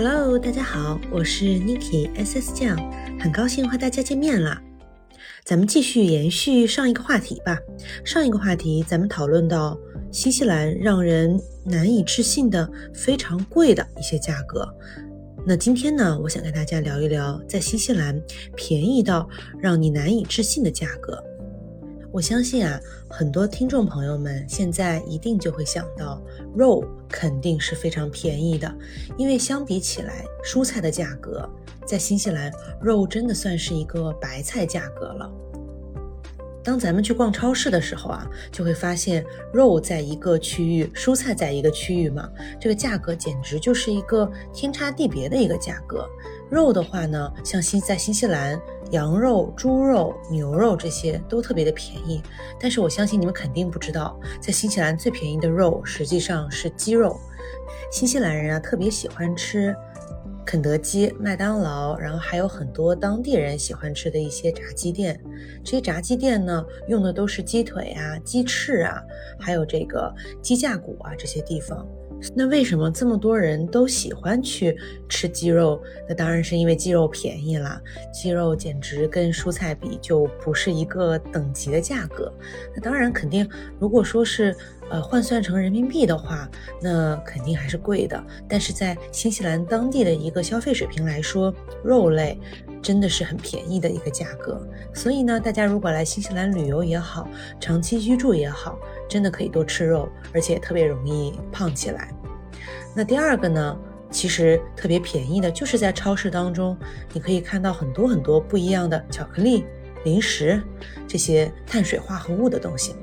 Hello，大家好，我是 Niki SS 酱，很高兴和大家见面了。咱们继续延续上一个话题吧。上一个话题咱们讨论到新西兰让人难以置信的非常贵的一些价格。那今天呢，我想跟大家聊一聊在新西兰便宜到让你难以置信的价格。我相信啊，很多听众朋友们现在一定就会想到，肉肯定是非常便宜的，因为相比起来，蔬菜的价格在新西兰，肉真的算是一个白菜价格了。当咱们去逛超市的时候啊，就会发现肉在一个区域，蔬菜在一个区域嘛，这个价格简直就是一个天差地别的一个价格。肉的话呢，像新在新西兰。羊肉、猪肉、牛肉这些都特别的便宜，但是我相信你们肯定不知道，在新西兰最便宜的肉实际上是鸡肉。新西兰人啊特别喜欢吃肯德基、麦当劳，然后还有很多当地人喜欢吃的一些炸鸡店。这些炸鸡店呢，用的都是鸡腿啊、鸡翅啊，还有这个鸡架骨啊这些地方。那为什么这么多人都喜欢去吃鸡肉？那当然是因为鸡肉便宜啦。鸡肉简直跟蔬菜比就不是一个等级的价格。那当然肯定，如果说是呃换算成人民币的话，那肯定还是贵的。但是在新西兰当地的一个消费水平来说，肉类真的是很便宜的一个价格。所以呢，大家如果来新西兰旅游也好，长期居住也好。真的可以多吃肉，而且特别容易胖起来。那第二个呢，其实特别便宜的，就是在超市当中，你可以看到很多很多不一样的巧克力、零食这些碳水化合物的东西。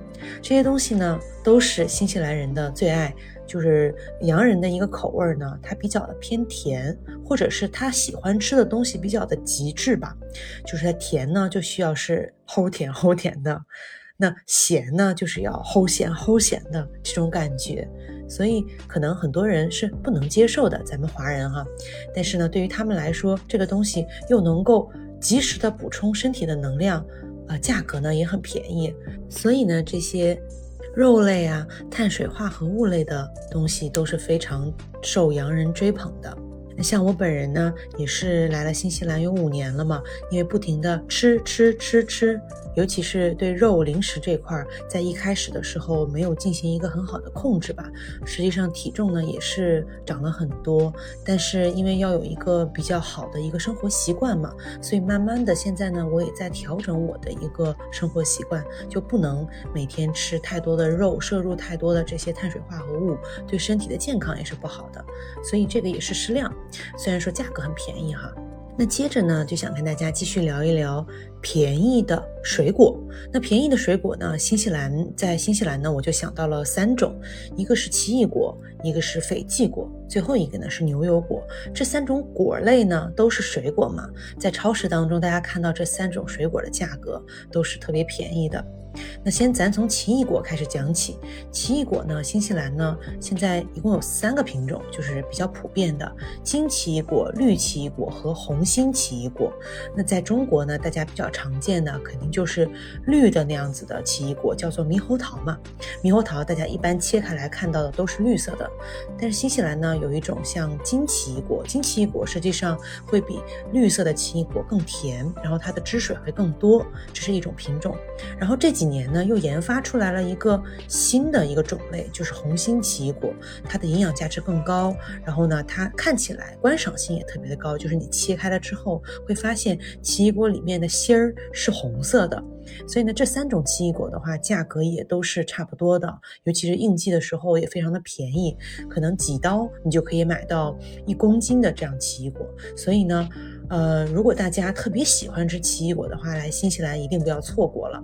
这些东西呢，都是新西兰人的最爱。就是洋人的一个口味呢，它比较的偏甜，或者是他喜欢吃的东西比较的极致吧。就是它甜呢，就需要是齁甜齁甜的。那咸呢，就是要齁咸齁咸的这种感觉，所以可能很多人是不能接受的，咱们华人哈。但是呢，对于他们来说，这个东西又能够及时的补充身体的能量，呃，价格呢也很便宜，所以呢，这些肉类啊、碳水化合物类的东西都是非常受洋人追捧的。那像我本人呢，也是来了新西兰有五年了嘛，因为不停的吃吃吃吃。尤其是对肉零食这块，在一开始的时候没有进行一个很好的控制吧，实际上体重呢也是长了很多。但是因为要有一个比较好的一个生活习惯嘛，所以慢慢的现在呢，我也在调整我的一个生活习惯，就不能每天吃太多的肉，摄入太多的这些碳水化合物，对身体的健康也是不好的。所以这个也是适量，虽然说价格很便宜哈。那接着呢，就想跟大家继续聊一聊便宜的水果。那便宜的水果呢，新西兰在新西兰呢，我就想到了三种，一个是奇异果，一个是斐济果，最后一个呢是牛油果。这三种果类呢都是水果嘛，在超市当中，大家看到这三种水果的价格都是特别便宜的。那先咱从奇异果开始讲起。奇异果呢，新西兰呢现在一共有三个品种，就是比较普遍的金奇异果、绿奇异果和红心奇异果。那在中国呢，大家比较常见的肯定就是绿的那样子的奇异果，叫做猕猴桃嘛。猕猴桃大家一般切开来看到的都是绿色的，但是新西兰呢有一种像金奇异果，金奇异果实际上会比绿色的奇异果更甜，然后它的汁水会更多，这是一种品种。然后这几年呢，又研发出来了一个新的一个种类，就是红心奇异果，它的营养价值更高。然后呢，它看起来观赏性也特别的高，就是你切开了之后，会发现奇异果里面的芯儿是红色的。所以呢，这三种奇异果的话，价格也都是差不多的，尤其是应季的时候也非常的便宜，可能几刀你就可以买到一公斤的这样奇异果。所以呢。呃，如果大家特别喜欢吃奇异果的话，来新西兰一定不要错过了。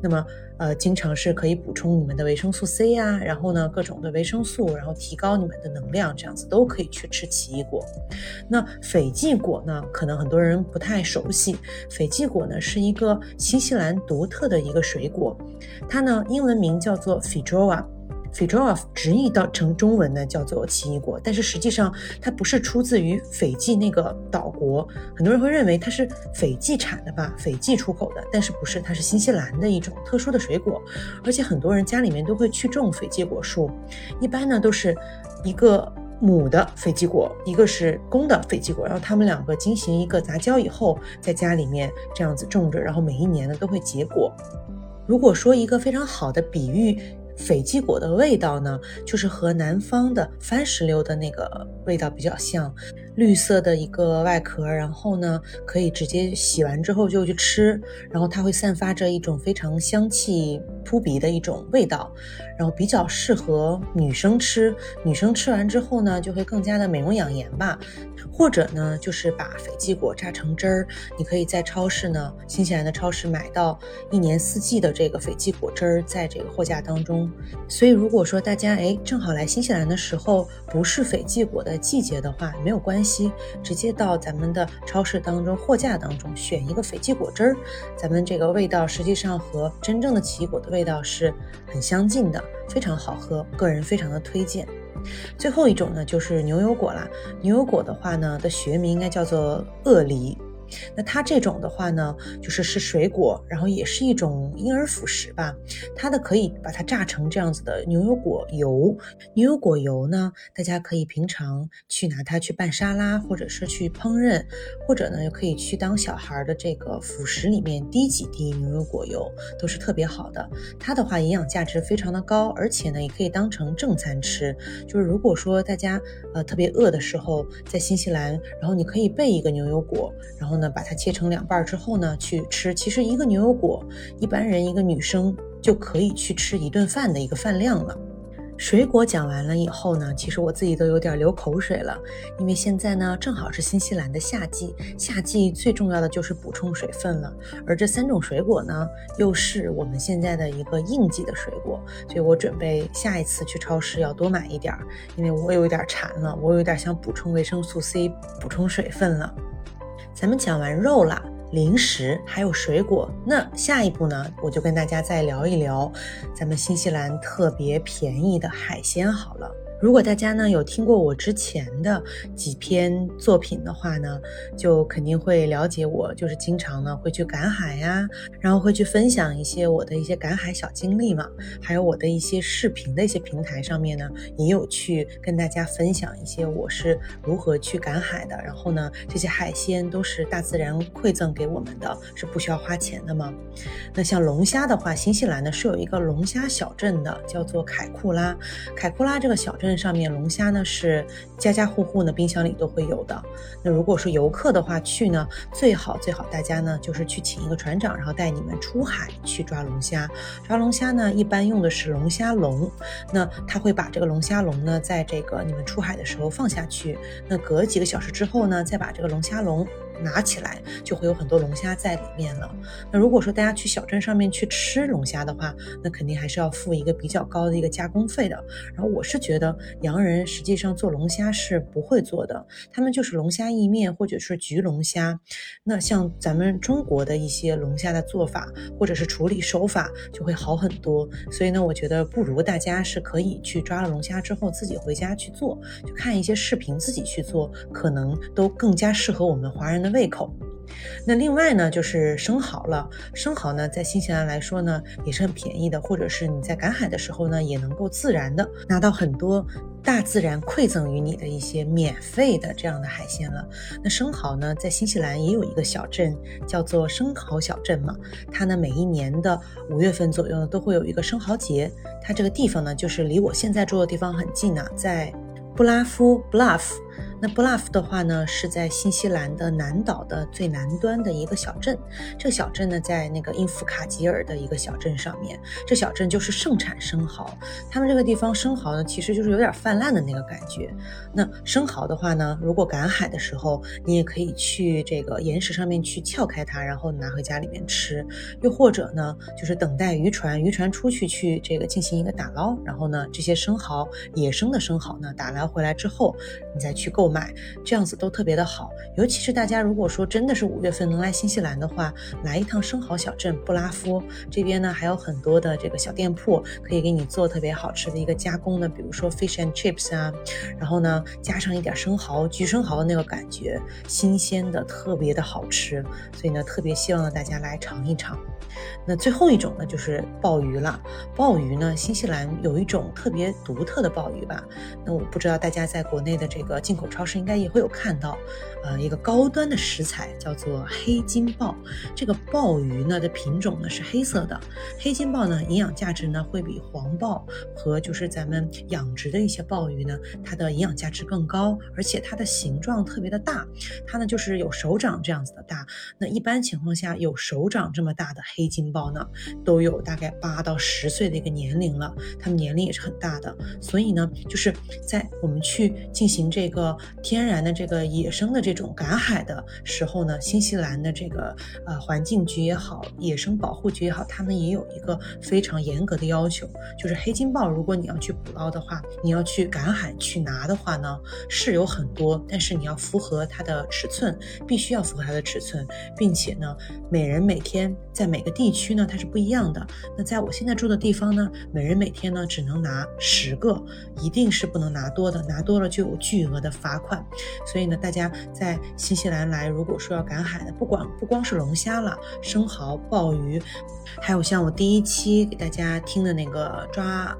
那么，呃，经常是可以补充你们的维生素 C 呀，然后呢，各种的维生素，然后提高你们的能量，这样子都可以去吃奇异果。那斐济果呢，可能很多人不太熟悉。斐济果呢，是一个新西兰独特的一个水果，它呢，英文名叫做 Fijoa f 直译到成中文呢叫做奇异果，但是实际上它不是出自于斐济那个岛国，很多人会认为它是斐济产的吧，斐济出口的，但是不是，它是新西兰的一种特殊的水果，而且很多人家里面都会去种斐济果树，一般呢都是一个。母的斐济果，一个是公的斐济果，然后它们两个进行一个杂交以后，在家里面这样子种着，然后每一年呢都会结果。如果说一个非常好的比喻。斐济果的味道呢，就是和南方的番石榴的那个味道比较像，绿色的一个外壳，然后呢，可以直接洗完之后就去吃，然后它会散发着一种非常香气扑鼻的一种味道，然后比较适合女生吃，女生吃完之后呢，就会更加的美容养颜吧。或者呢，就是把斐济果榨成汁儿，你可以在超市呢，新西兰的超市买到一年四季的这个斐济果汁儿，在这个货架当中。所以如果说大家哎正好来新西兰的时候不是斐济果的季节的话，没有关系，直接到咱们的超市当中货架当中选一个斐济果汁儿，咱们这个味道实际上和真正的奇异果的味味道是很相近的，非常好喝，个人非常的推荐。最后一种呢，就是牛油果啦。牛油果的话呢，的学名应该叫做鳄梨。那它这种的话呢，就是是水果，然后也是一种婴儿辅食吧。它的可以把它榨成这样子的牛油果油。牛油果油呢，大家可以平常去拿它去拌沙拉，或者是去烹饪，或者呢，又可以去当小孩的这个辅食里面滴几滴牛油果油，都是特别好的。它的话营养价值非常的高，而且呢，也可以当成正餐吃。就是如果说大家呃特别饿的时候，在新西兰，然后你可以备一个牛油果，然后。把它切成两半之后呢，去吃。其实一个牛油果，一般人一个女生就可以去吃一顿饭的一个饭量了。水果讲完了以后呢，其实我自己都有点流口水了，因为现在呢正好是新西兰的夏季，夏季最重要的就是补充水分了。而这三种水果呢，又是我们现在的一个应季的水果，所以我准备下一次去超市要多买一点儿，因为我有一点馋了，我有点想补充维生素 C，补充水分了。咱们讲完肉了，零食还有水果，那下一步呢，我就跟大家再聊一聊咱们新西兰特别便宜的海鲜好了。如果大家呢有听过我之前的几篇作品的话呢，就肯定会了解我，就是经常呢会去赶海呀，然后会去分享一些我的一些赶海小经历嘛，还有我的一些视频的一些平台上面呢，也有去跟大家分享一些我是如何去赶海的。然后呢，这些海鲜都是大自然馈赠给我们的，是不需要花钱的嘛。那像龙虾的话，新西兰呢是有一个龙虾小镇的，叫做凯库拉。凯库拉这个小镇。上面龙虾呢是家家户户呢冰箱里都会有的。那如果是游客的话去呢，最好最好大家呢就是去请一个船长，然后带你们出海去抓龙虾。抓龙虾呢一般用的是龙虾笼，那他会把这个龙虾笼呢在这个你们出海的时候放下去，那隔几个小时之后呢再把这个龙虾笼。拿起来就会有很多龙虾在里面了。那如果说大家去小镇上面去吃龙虾的话，那肯定还是要付一个比较高的一个加工费的。然后我是觉得洋人实际上做龙虾是不会做的，他们就是龙虾意面或者是焗龙虾。那像咱们中国的一些龙虾的做法或者是处理手法就会好很多。所以呢，我觉得不如大家是可以去抓了龙虾之后自己回家去做，就看一些视频自己去做，可能都更加适合我们华人的。胃口，那另外呢，就是生蚝了。生蚝呢，在新西兰来说呢，也是很便宜的，或者是你在赶海的时候呢，也能够自然的拿到很多大自然馈赠于你的一些免费的这样的海鲜了。那生蚝呢，在新西兰也有一个小镇，叫做生蚝小镇嘛。它呢，每一年的五月份左右呢，都会有一个生蚝节。它这个地方呢，就是离我现在住的地方很近呢，在布拉夫 （Bluff）。那 Bluff 的话呢，是在新西兰的南岛的最南端的一个小镇。这个小镇呢，在那个因弗卡吉尔的一个小镇上面。这小镇就是盛产生蚝。他们这个地方生蚝呢，其实就是有点泛滥的那个感觉。那生蚝的话呢，如果赶海的时候，你也可以去这个岩石上面去撬开它，然后拿回家里面吃。又或者呢，就是等待渔船，渔船出去去这个进行一个打捞，然后呢，这些生蚝，野生的生蚝呢，打捞回来之后，你再去。去购买，这样子都特别的好。尤其是大家如果说真的是五月份能来新西兰的话，来一趟生蚝小镇布拉夫这边呢，还有很多的这个小店铺可以给你做特别好吃的一个加工的，比如说 fish and chips 啊，然后呢加上一点生蚝，焗生蚝的那个感觉，新鲜的特别的好吃，所以呢特别希望大家来尝一尝。那最后一种呢，就是鲍鱼了。鲍鱼呢，新西兰有一种特别独特的鲍鱼吧？那我不知道大家在国内的这个进口超市应该也会有看到，呃，一个高端的食材叫做黑金鲍。这个鲍鱼呢的品种呢是黑色的，黑金鲍呢营养价值呢会比黄鲍和就是咱们养殖的一些鲍鱼呢，它的营养价值更高，而且它的形状特别的大，它呢就是有手掌这样子的大。那一般情况下有手掌这么大的黑金鲍呢，都有大概八到十岁的一个年龄了，它们年龄也是很大的。所以呢，就是在我们去进行这个天然的这个野生的这种赶海的时候呢，新西兰的这个呃环境局也好，野生保护局也好，他们也有一个非常严格的要求，就是黑金鲍，如果你要去捕捞的话，你要去赶海去拿的话呢，是有很多，但是你要符合它的尺寸，必须要符合它的尺寸，并且呢，每人每天在每个地区呢，它是不一样的。那在我现在住的地方呢，每人每天呢只能拿十个，一定是不能拿多的，拿多了就有巨额的罚款。所以呢，大家在新西兰来，如果说要赶海的，不管不光是龙虾了，生蚝、鲍鱼，还有像我第一期给大家听的那个抓。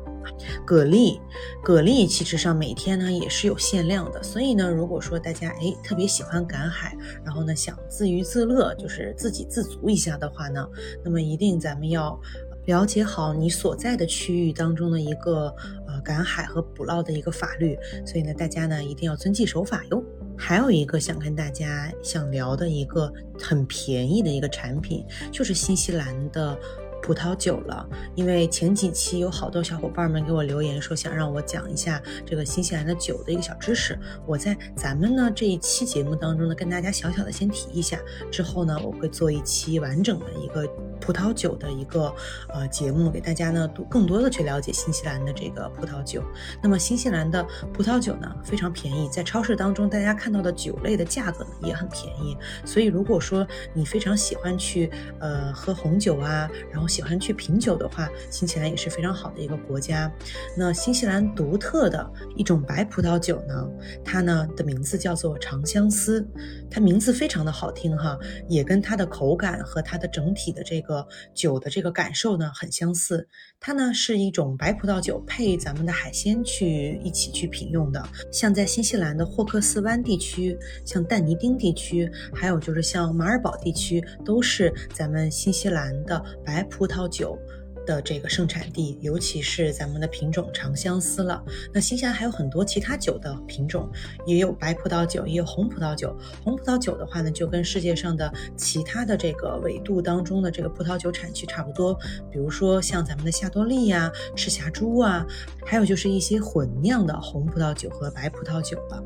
蛤蜊，蛤蜊其实上每天呢也是有限量的，所以呢，如果说大家哎特别喜欢赶海，然后呢想自娱自乐，就是自给自足一下的话呢，那么一定咱们要了解好你所在的区域当中的一个呃赶海和捕捞的一个法律，所以呢，大家呢一定要遵纪守法哟。还有一个想跟大家想聊的一个很便宜的一个产品，就是新西兰的。葡萄酒了，因为前几期有好多小伙伴们给我留言说想让我讲一下这个新西兰的酒的一个小知识。我在咱们呢这一期节目当中呢跟大家小小的先提一下，之后呢我会做一期完整的一个葡萄酒的一个呃节目，给大家呢多更多的去了解新西兰的这个葡萄酒。那么新西兰的葡萄酒呢非常便宜，在超市当中大家看到的酒类的价格呢也很便宜。所以如果说你非常喜欢去呃喝红酒啊，然后喜欢去品酒的话，新西兰也是非常好的一个国家。那新西兰独特的一种白葡萄酒呢，它呢的名字叫做长相思，它名字非常的好听哈，也跟它的口感和它的整体的这个酒的这个感受呢很相似。它呢是一种白葡萄酒配咱们的海鲜去一起去品用的。像在新西兰的霍克斯湾地区，像但尼丁地区，还有就是像马尔堡地区，都是咱们新西兰的白葡。葡萄酒的这个盛产地，尤其是咱们的品种长相思了。那新西兰还有很多其他酒的品种，也有白葡萄酒，也有红葡萄酒。红葡萄酒的话呢，就跟世界上的其他的这个纬度当中的这个葡萄酒产区差不多。比如说像咱们的夏多利呀、赤霞珠啊，还有就是一些混酿的红葡萄酒和白葡萄酒了。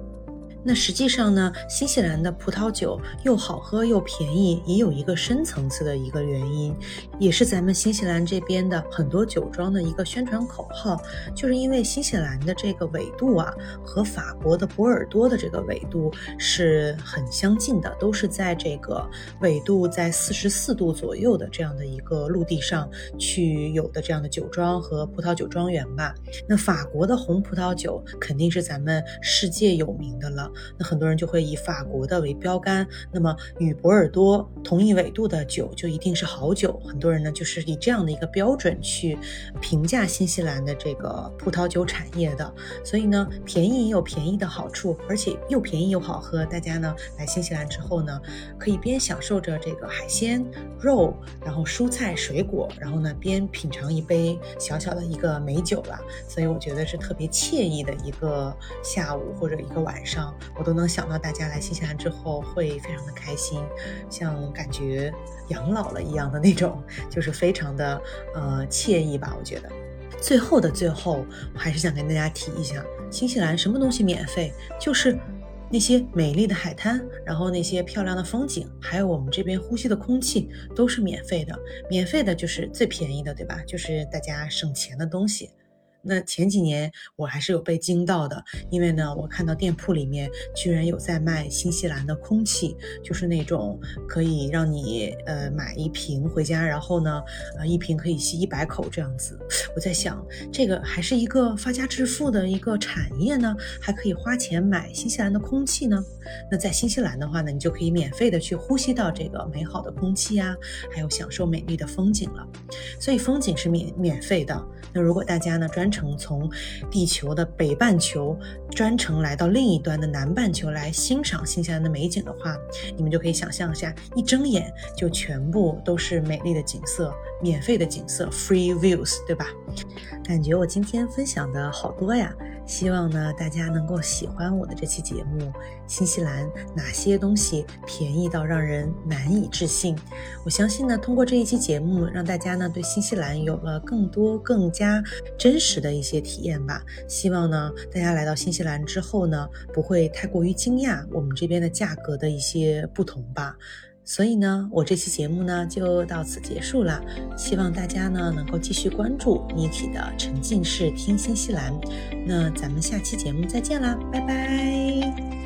那实际上呢，新西兰的葡萄酒又好喝又便宜，也有一个深层次的一个原因，也是咱们新西兰这边的很多酒庄的一个宣传口号，就是因为新西兰的这个纬度啊，和法国的波尔多的这个纬度是很相近的，都是在这个纬度在四十四度左右的这样的一个陆地上去有的这样的酒庄和葡萄酒庄园吧。那法国的红葡萄酒肯定是咱们世界有名的了。那很多人就会以法国的为标杆，那么与波尔多同一纬度的酒就一定是好酒。很多人呢就是以这样的一个标准去评价新西兰的这个葡萄酒产业的。所以呢，便宜也有便宜的好处，而且又便宜又好喝。大家呢来新西兰之后呢，可以边享受着这个海鲜、肉，然后蔬菜、水果，然后呢边品尝一杯小小的一个美酒了。所以我觉得是特别惬意的一个下午或者一个晚上。我都能想到大家来新西兰之后会非常的开心，像感觉养老了一样的那种，就是非常的呃惬意吧。我觉得最后的最后，我还是想跟大家提一下，新西兰什么东西免费？就是那些美丽的海滩，然后那些漂亮的风景，还有我们这边呼吸的空气都是免费的。免费的就是最便宜的，对吧？就是大家省钱的东西。那前几年我还是有被惊到的，因为呢，我看到店铺里面居然有在卖新西兰的空气，就是那种可以让你呃买一瓶回家，然后呢，呃一瓶可以吸一百口这样子。我在想，这个还是一个发家致富的一个产业呢，还可以花钱买新西兰的空气呢。那在新西兰的话呢，你就可以免费的去呼吸到这个美好的空气啊，还有享受美丽的风景了。所以风景是免免费的。那如果大家呢专程从地球的北半球专程来到另一端的南半球来欣赏新西兰的美景的话，你们就可以想象一下，一睁眼就全部都是美丽的景色，免费的景色，free views，对吧？感觉我今天分享的好多呀。希望呢，大家能够喜欢我的这期节目。新西兰哪些东西便宜到让人难以置信？我相信呢，通过这一期节目，让大家呢对新西兰有了更多、更加真实的一些体验吧。希望呢，大家来到新西兰之后呢，不会太过于惊讶我们这边的价格的一些不同吧。所以呢，我这期节目呢就到此结束了。希望大家呢能够继续关注 Niki 的沉浸式听新西兰。那咱们下期节目再见啦，拜拜。